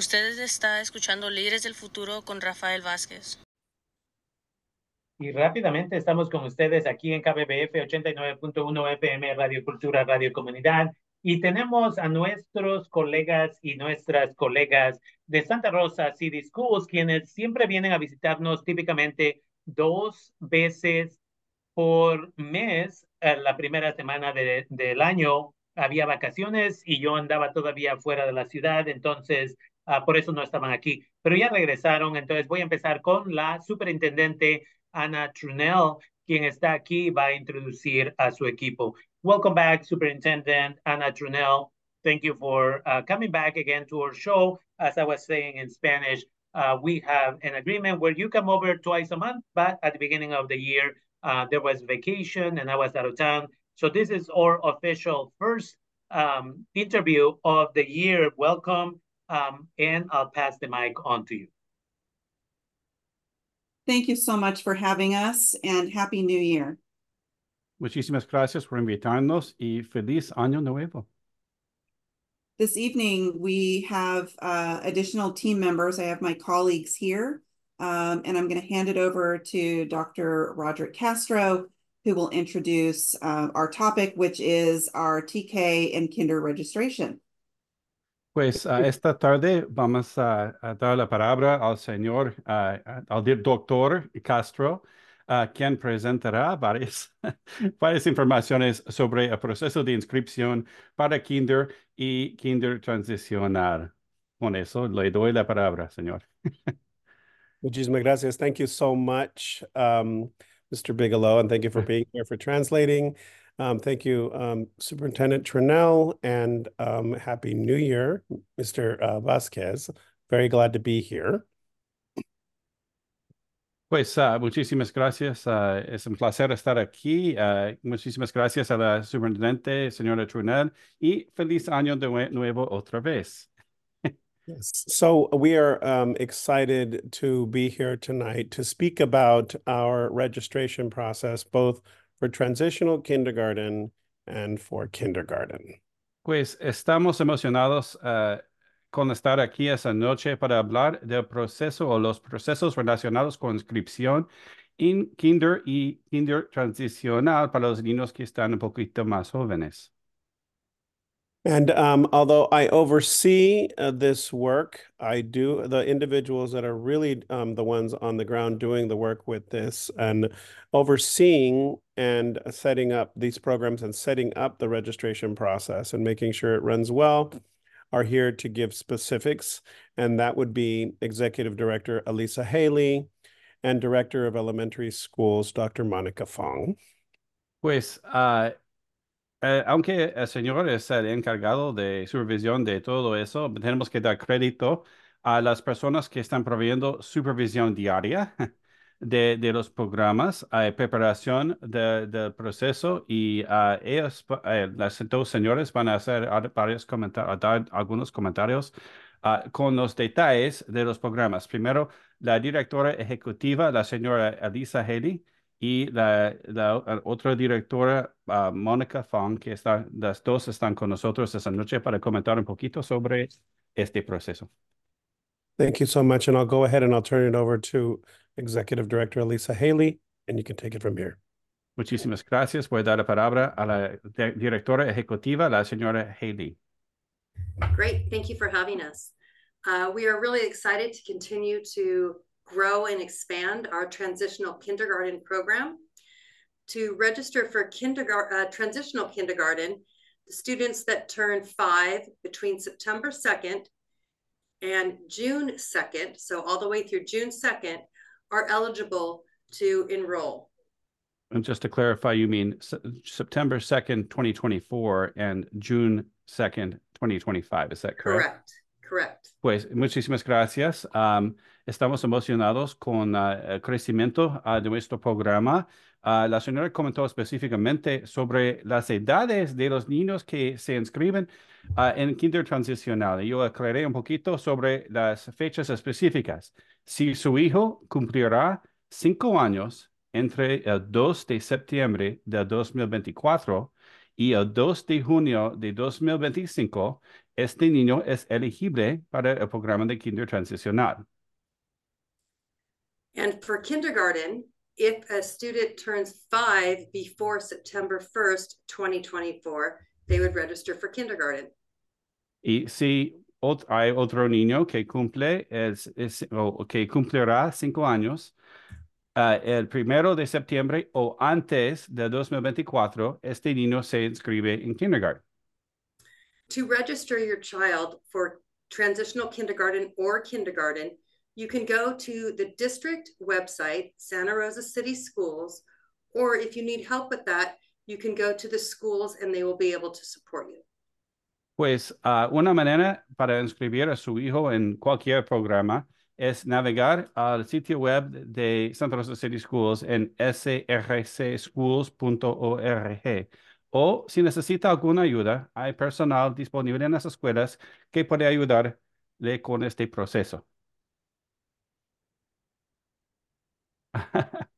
Ustedes está escuchando Líderes del Futuro con Rafael Vázquez. Y rápidamente estamos con ustedes aquí en KBBF 89.1 FM Radio Cultura Radio Comunidad y tenemos a nuestros colegas y nuestras colegas de Santa Rosa City Schools quienes siempre vienen a visitarnos típicamente dos veces por mes. La primera semana de, del año había vacaciones y yo andaba todavía fuera de la ciudad, entonces uh, por eso no estaban aquí. Pero ya regresaron, entonces voy a empezar con la superintendente Ana Trunnell, quien está aquí, y va a introducir a su equipo. Welcome back, Superintendent Ana Trunnell. Thank you for uh, coming back again to our show. As I was saying in Spanish, uh, we have an agreement where you come over twice a month, but at the beginning of the year, uh, there was vacation and I was out of town. So this is our official first um, interview of the year. Welcome, um, and I'll pass the mic on to you. Thank you so much for having us and Happy New Year. Muchísimas gracias por invitarnos y feliz año nuevo. This evening, we have uh, additional team members. I have my colleagues here, um, and I'm going to hand it over to Dr. Roderick Castro, who will introduce uh, our topic, which is our TK and Kinder registration. Pues uh, esta tarde vamos a, a, dar la palabra al señor, uh, al doctor Castro, uh, quien presentará varias, varias informaciones sobre el proceso de inscripción para Kinder y Kinder transicional. Con eso le doy la palabra, señor. Muchísimas gracias. Thank you so much, um, Mr. Bigelow, and thank you for being here for translating. Um, thank you, um, Superintendent Trunnell, and um, Happy New Year, Mr. Uh, Vasquez. Very glad to be here. Pues uh, muchísimas gracias. Uh, es un placer estar aquí. Uh, muchísimas gracias a la superintendente, señora Trunnell, y feliz año de nuevo otra vez. Yes. So we are um, excited to be here tonight to speak about our registration process, both for transitional kindergarten and for kindergarten. Pues estamos emocionados uh, con estar aquí esa noche para hablar del proceso o los procesos relacionados con inscripción en kinder y kinder transicional para los niños que están un poquito más jóvenes. And um, although I oversee uh, this work, I do the individuals that are really um, the ones on the ground doing the work with this and overseeing and setting up these programs and setting up the registration process and making sure it runs well are here to give specifics. And that would be Executive Director Elisa Haley and Director of Elementary Schools, Dr. Monica Fong. Pues uh, Eh, aunque el señor es el encargado de supervisión de todo eso, tenemos que dar crédito a las personas que están proveyendo supervisión diaria de, de los programas, eh, preparación del proceso y uh, ellos, eh, las dos señores van a hacer varios comentarios, dar algunos comentarios uh, con los detalles de los programas. Primero, la directora ejecutiva, la señora Elisa Haley, y la, la otra directora, uh, Mónica Fong, que está, las dos están con nosotros esta noche para comentar un poquito sobre este proceso. Thank you so much. And I'll go ahead and I'll turn it over to Executive Director Elisa Haley, and you can take it from here. Muchísimas gracias. Voy a dar la palabra a la directora ejecutiva, la señora Haley. Great. Thank you for having us. Uh, we are really excited to continue to grow and expand our transitional kindergarten program. To register for kindergarten, uh, transitional kindergarten, the students that turn five between September 2nd and June 2nd, so all the way through June 2nd, are eligible to enroll. And just to clarify, you mean September 2nd, 2024 and June 2nd, 2025. Is that correct? Correct. Correct. Pues muchísimas gracias. Um, estamos emocionados con uh, el crecimiento uh, de nuestro programa. Uh, la señora comentó específicamente sobre las edades de los niños que se inscriben en kinder transicional. Yo aclaré un poquito sobre las fechas específicas. Si su hijo cumplirá cinco años entre el 2 de septiembre de 2024 y el 2 de junio de 2025, este niño es elegible para el programa de kinder transicional. And for kindergarten, if a student turns five before September 1st, 2024, they would register for kindergarten. Y si ot- hay otro niño que cumple es, es- o que cumplirá cinco años ah, el primero de septiembre o antes de 2024, este niño se inscribe en kindergarten. To register your child for transitional kindergarten or kindergarten, you can go to the district website, Santa Rosa City Schools, or if you need help with that, you can go to the schools and they will be able to support you. Pues ah, una manera para inscribir a su hijo en cualquier programa es navegar al sitio web de Santa Rosa City Schools en srcschools.org. O si necesita alguna ayuda, hay personal disponible en las escuelas que puede ayudarle con este proceso.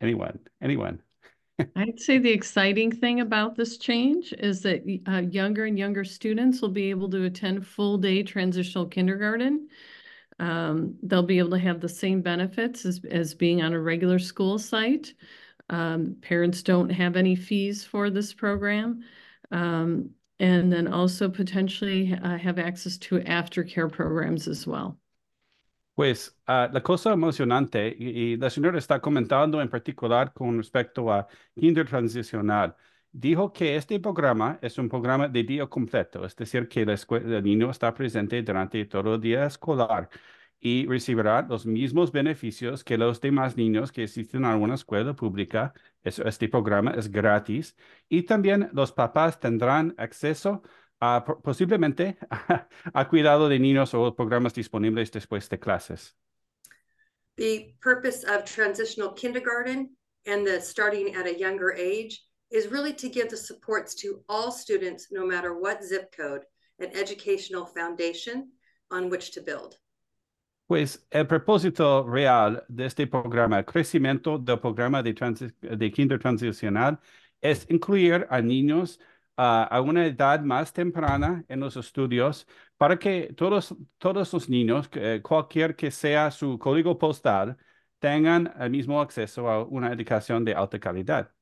anyone, anyone. I'd say the exciting thing about this change is that uh, younger and younger students will be able to attend full day transitional kindergarten. Um, they'll be able to have the same benefits as, as being on a regular school site. Um, parents don't have any fees for this program. Um, and then also potentially uh, have access to aftercare programs as well. Pues ah, la cosa emocionante, y, y la señora está comentando en particular con respecto a kinder transicional, dijo que este programa es un programa de día completo, es decir, que la escue- el niño está presente durante todo el día escolar y recibirá los mismos beneficios que los demás niños que asisten a una escuela pública. Eso- este programa es gratis y también los papás tendrán acceso a po- posiblemente a cuidado de niños o programas disponibles después de clases. The purpose of transitional kindergarten and the starting at a younger age is really to give the supports to all students, no matter what zip code, an educational foundation on which to build. Pues el propósito real de este programa, el crecimiento del programa de, de kinder transicional, es incluir a niños a una edad más temprana en los estudios para que todos, todos los niños, cualquier que sea su código postal, tengan el mismo acceso a una educación de alta calidad.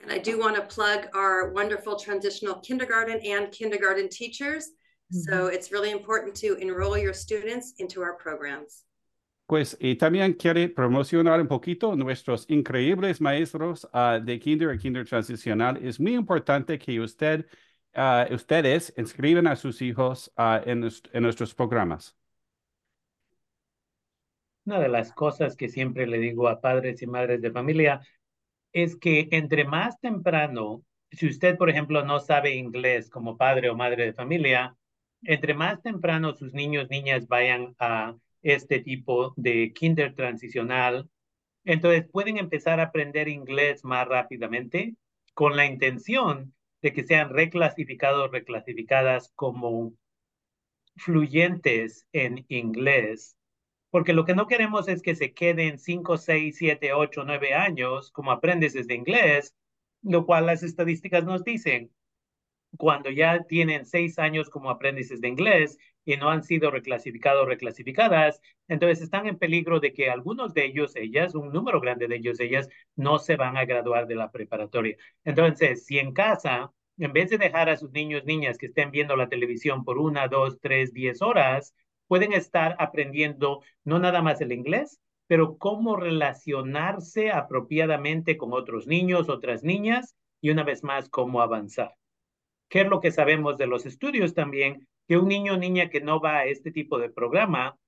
And I do want to plug our wonderful transitional kindergarten and kindergarten teachers. So it's really important to enroll your students into our programs. Pues, y también quiere promocionar un poquito nuestros increíbles maestros ah, de kinder y kinder transicional. Es muy importante que usted, ah, ustedes inscriban a sus hijos ah, en, en nuestros programas. Una de las cosas que siempre le digo a padres y madres de familia es que entre más temprano, si usted, por ejemplo, no sabe inglés como padre o madre de familia, entre más temprano sus niños, niñas vayan a este tipo de kinder transicional, entonces pueden empezar a aprender inglés más rápidamente con la intención de que sean reclasificados, reclasificadas como fluyentes en inglés porque lo que no queremos es que se queden 5, 6, 7, 8, 9 años como aprendices de inglés, lo cual las estadísticas nos dicen. Cuando ya tienen 6 años como aprendices de inglés y no han sido reclasificados o reclasificadas, entonces están en peligro de que algunos de ellos, ellas, un número grande de ellos, ellas, no se van a graduar de la preparatoria. Entonces, si en casa, en vez de dejar a sus niños, niñas que estén viendo la televisión por una, dos, tres, diez horas, pueden estar aprendiendo no nada más el inglés, pero cómo relacionarse apropiadamente con otros niños, otras niñas, y una vez más, cómo avanzar. ¿Qué es lo que sabemos de los estudios también? Que un niño o niña que no va a este tipo de programa,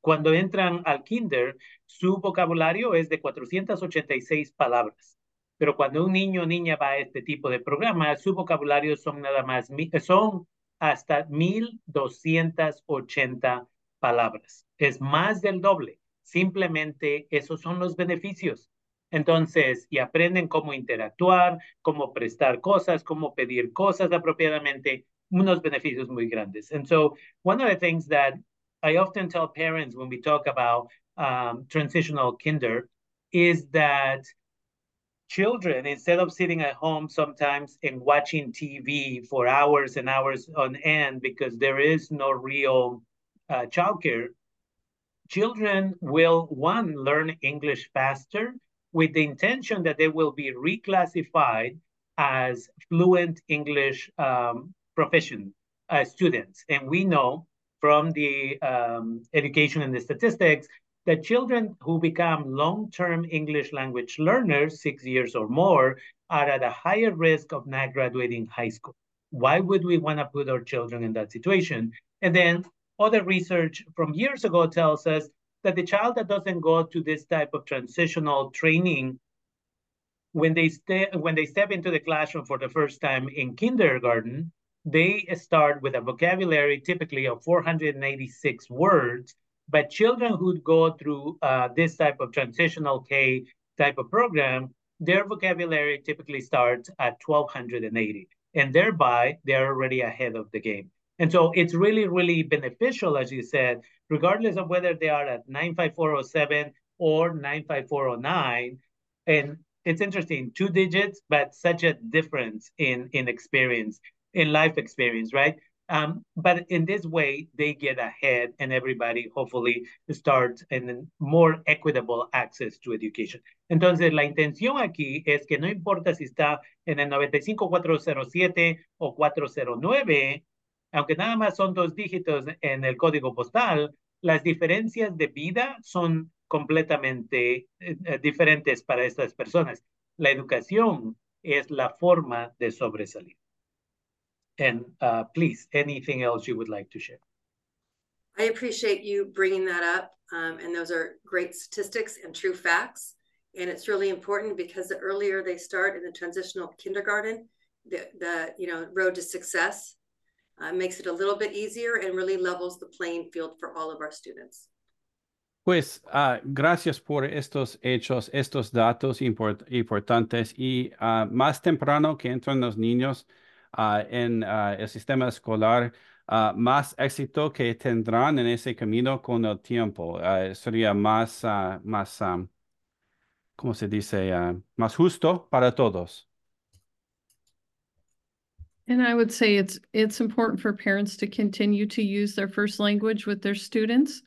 cuando entran al kinder, su vocabulario es de 486 palabras. Pero cuando un niño o niña va a este tipo de programa, su vocabulario son nada más, son hasta 1280 palabras. Es más del doble. Simplemente esos son los beneficios. Entonces, y aprenden cómo interactuar, cómo prestar cosas, cómo pedir cosas apropiadamente, unos beneficios muy grandes. And so, one of the things that I often tell parents when we talk about um, transitional kinder is that children, instead of sitting at home sometimes and watching TV for hours and hours on end because there is no real uh, childcare, children will, one, learn English faster with the intention that they will be reclassified as fluent English um, profession uh, students. And we know from the um, education and the statistics that children who become long-term English language learners, six years or more, are at a higher risk of not graduating high school. Why would we want to put our children in that situation? And then other research from years ago tells us that the child that doesn't go to this type of transitional training when they stay when they step into the classroom for the first time in kindergarten they start with a vocabulary typically of 486 words but children who go through uh, this type of transitional k type of program their vocabulary typically starts at 1280 and thereby they're already ahead of the game and so it's really, really beneficial, as you said, regardless of whether they are at 95407 or 95409. And it's interesting, two digits, but such a difference in, in experience, in life experience, right? Um, but in this way, they get ahead and everybody hopefully starts in more equitable access to education. Entonces, la intención aquí es que no importa si está en el 95407 o 409, aunque nada más son dos dígitos en el código postal, las diferencias de vida son completamente eh, diferentes para estas personas. La educación es la forma de sobresalir. And uh, please, anything else you would like to share? I appreciate you bringing that up. Um, and those are great statistics and true facts. And it's really important because the earlier they start in the transitional kindergarten, the, the you know road to success uh, makes it a little bit easier and really levels the playing field for all of our students. Pues uh, gracias por estos hechos, estos datos import importantes y uh, más temprano que entran los niños uh, en el sistema escolar, más éxito que tendrán en ese camino con el tiempo. sería más, más ¿cómo se dice? más justo para todos. And I would say it's it's important for parents to continue to use their first language with their students,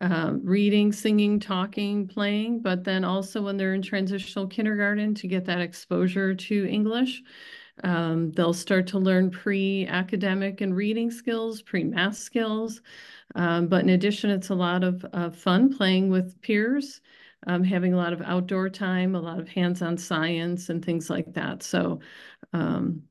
uh, reading, singing, talking, playing, but then also when they're in transitional kindergarten to get that exposure to English. Um, they'll start to learn pre-academic and reading skills, pre-math skills. Um, but in addition, it's a lot of fun playing with peers, um, having a lot of outdoor time, a lot of hands-on science and things like that. So um,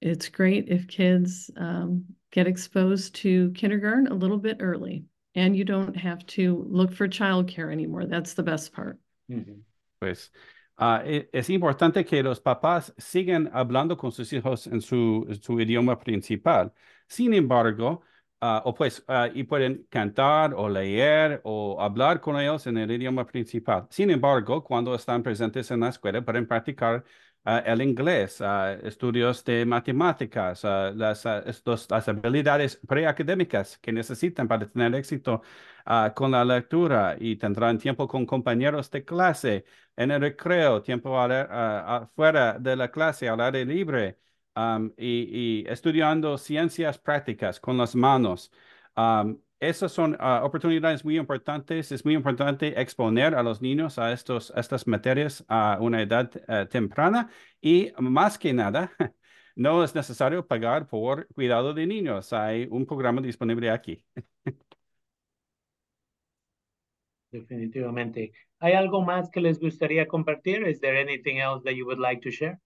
it's great if kids um, get exposed to kindergarten a little bit early and you don't have to look for childcare anymore. That's the best part. Mm -hmm. Pues uh, es importante que los papás sigan hablando con sus hijos en su, su idioma principal. Sin embargo, uh, o pues, uh, y pueden cantar o leer o hablar con ellos en el idioma principal. Sin embargo, cuando están presentes en la escuela, pueden practicar el inglés, uh, estudios de matemáticas, uh, las, estos, las habilidades preacadémicas que necesitan para tener éxito con la lectura y tendrán tiempo con compañeros de clase en el recreo, tiempo afuera de la clase al aire libre um, y, estudiando ciencias prácticas con las manos. Esas son uh, oportunidades muy importantes. Es muy importante exponer a los niños a, estos, estas materias a una edad uh, temprana y más que nada, no es necesario pagar por cuidado de niños. Hay un programa disponible aquí. Definitivamente. ¿Hay algo más que les gustaría compartir? Is there anything else that you would like to share?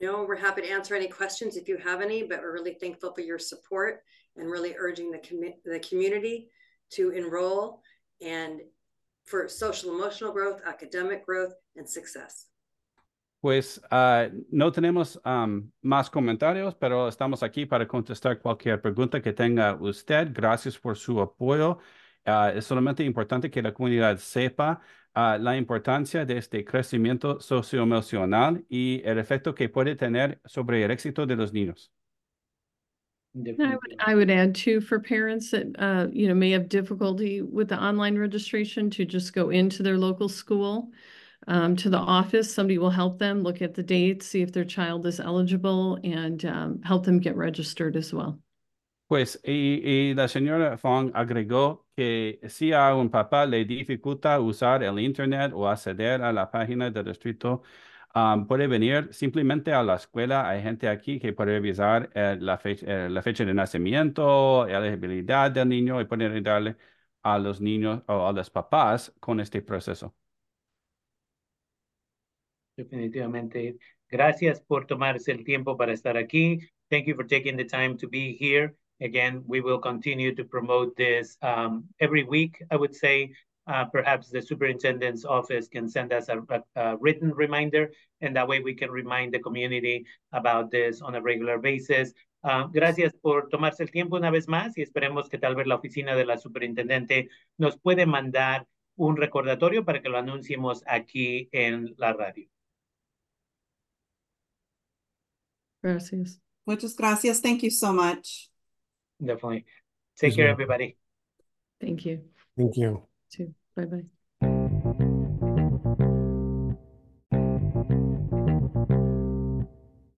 No, we're happy to answer any questions if you have any, but we're really thankful for your support and really urging the, com the community to enroll and for social emotional growth, academic growth, and success. Pues uh, no tenemos um, más comentarios, pero estamos aquí para contestar cualquier pregunta que tenga usted. Gracias por su apoyo. Uh, es solamente importante que la comunidad sepa uh, la importancia de este crecimiento socioemocional y el efecto que puede tener sobre el éxito de los niños. I would, I would add too for parents that uh, you know may have difficulty with the online registration to just go into their local school. um, to the office. Somebody will help them look at the dates, see if their child is eligible, and um, help them get registered as well. Pues, y, y la señora Fong agregó que si a un papá le dificulta usar el internet o acceder a la página del distrito, um, puede venir simplemente a la escuela. Hay gente aquí que puede revisar eh, la, fecha, eh, la fecha de nacimiento, elegibilidad del niño y puede ayudarle a los niños o a los papás con este proceso. Definitivamente. Gracias por tomarse el tiempo para estar aquí. Thank you for taking the time to be here. Again, we will continue to promote this um, every week, I would say. Uh, perhaps the superintendent's office can send us a, a, a, written reminder, and that way we can remind the community about this on a regular basis. Uh, gracias por tomarse el tiempo una vez más y esperemos que tal vez la oficina de la superintendente nos puede mandar un recordatorio para que lo anunciemos aquí en la radio. Gracias. Muchas gracias. Thank you so much. Definitely. Take Yes, care, ma'am. everybody. Thank you. Thank you. Too. Bye bye.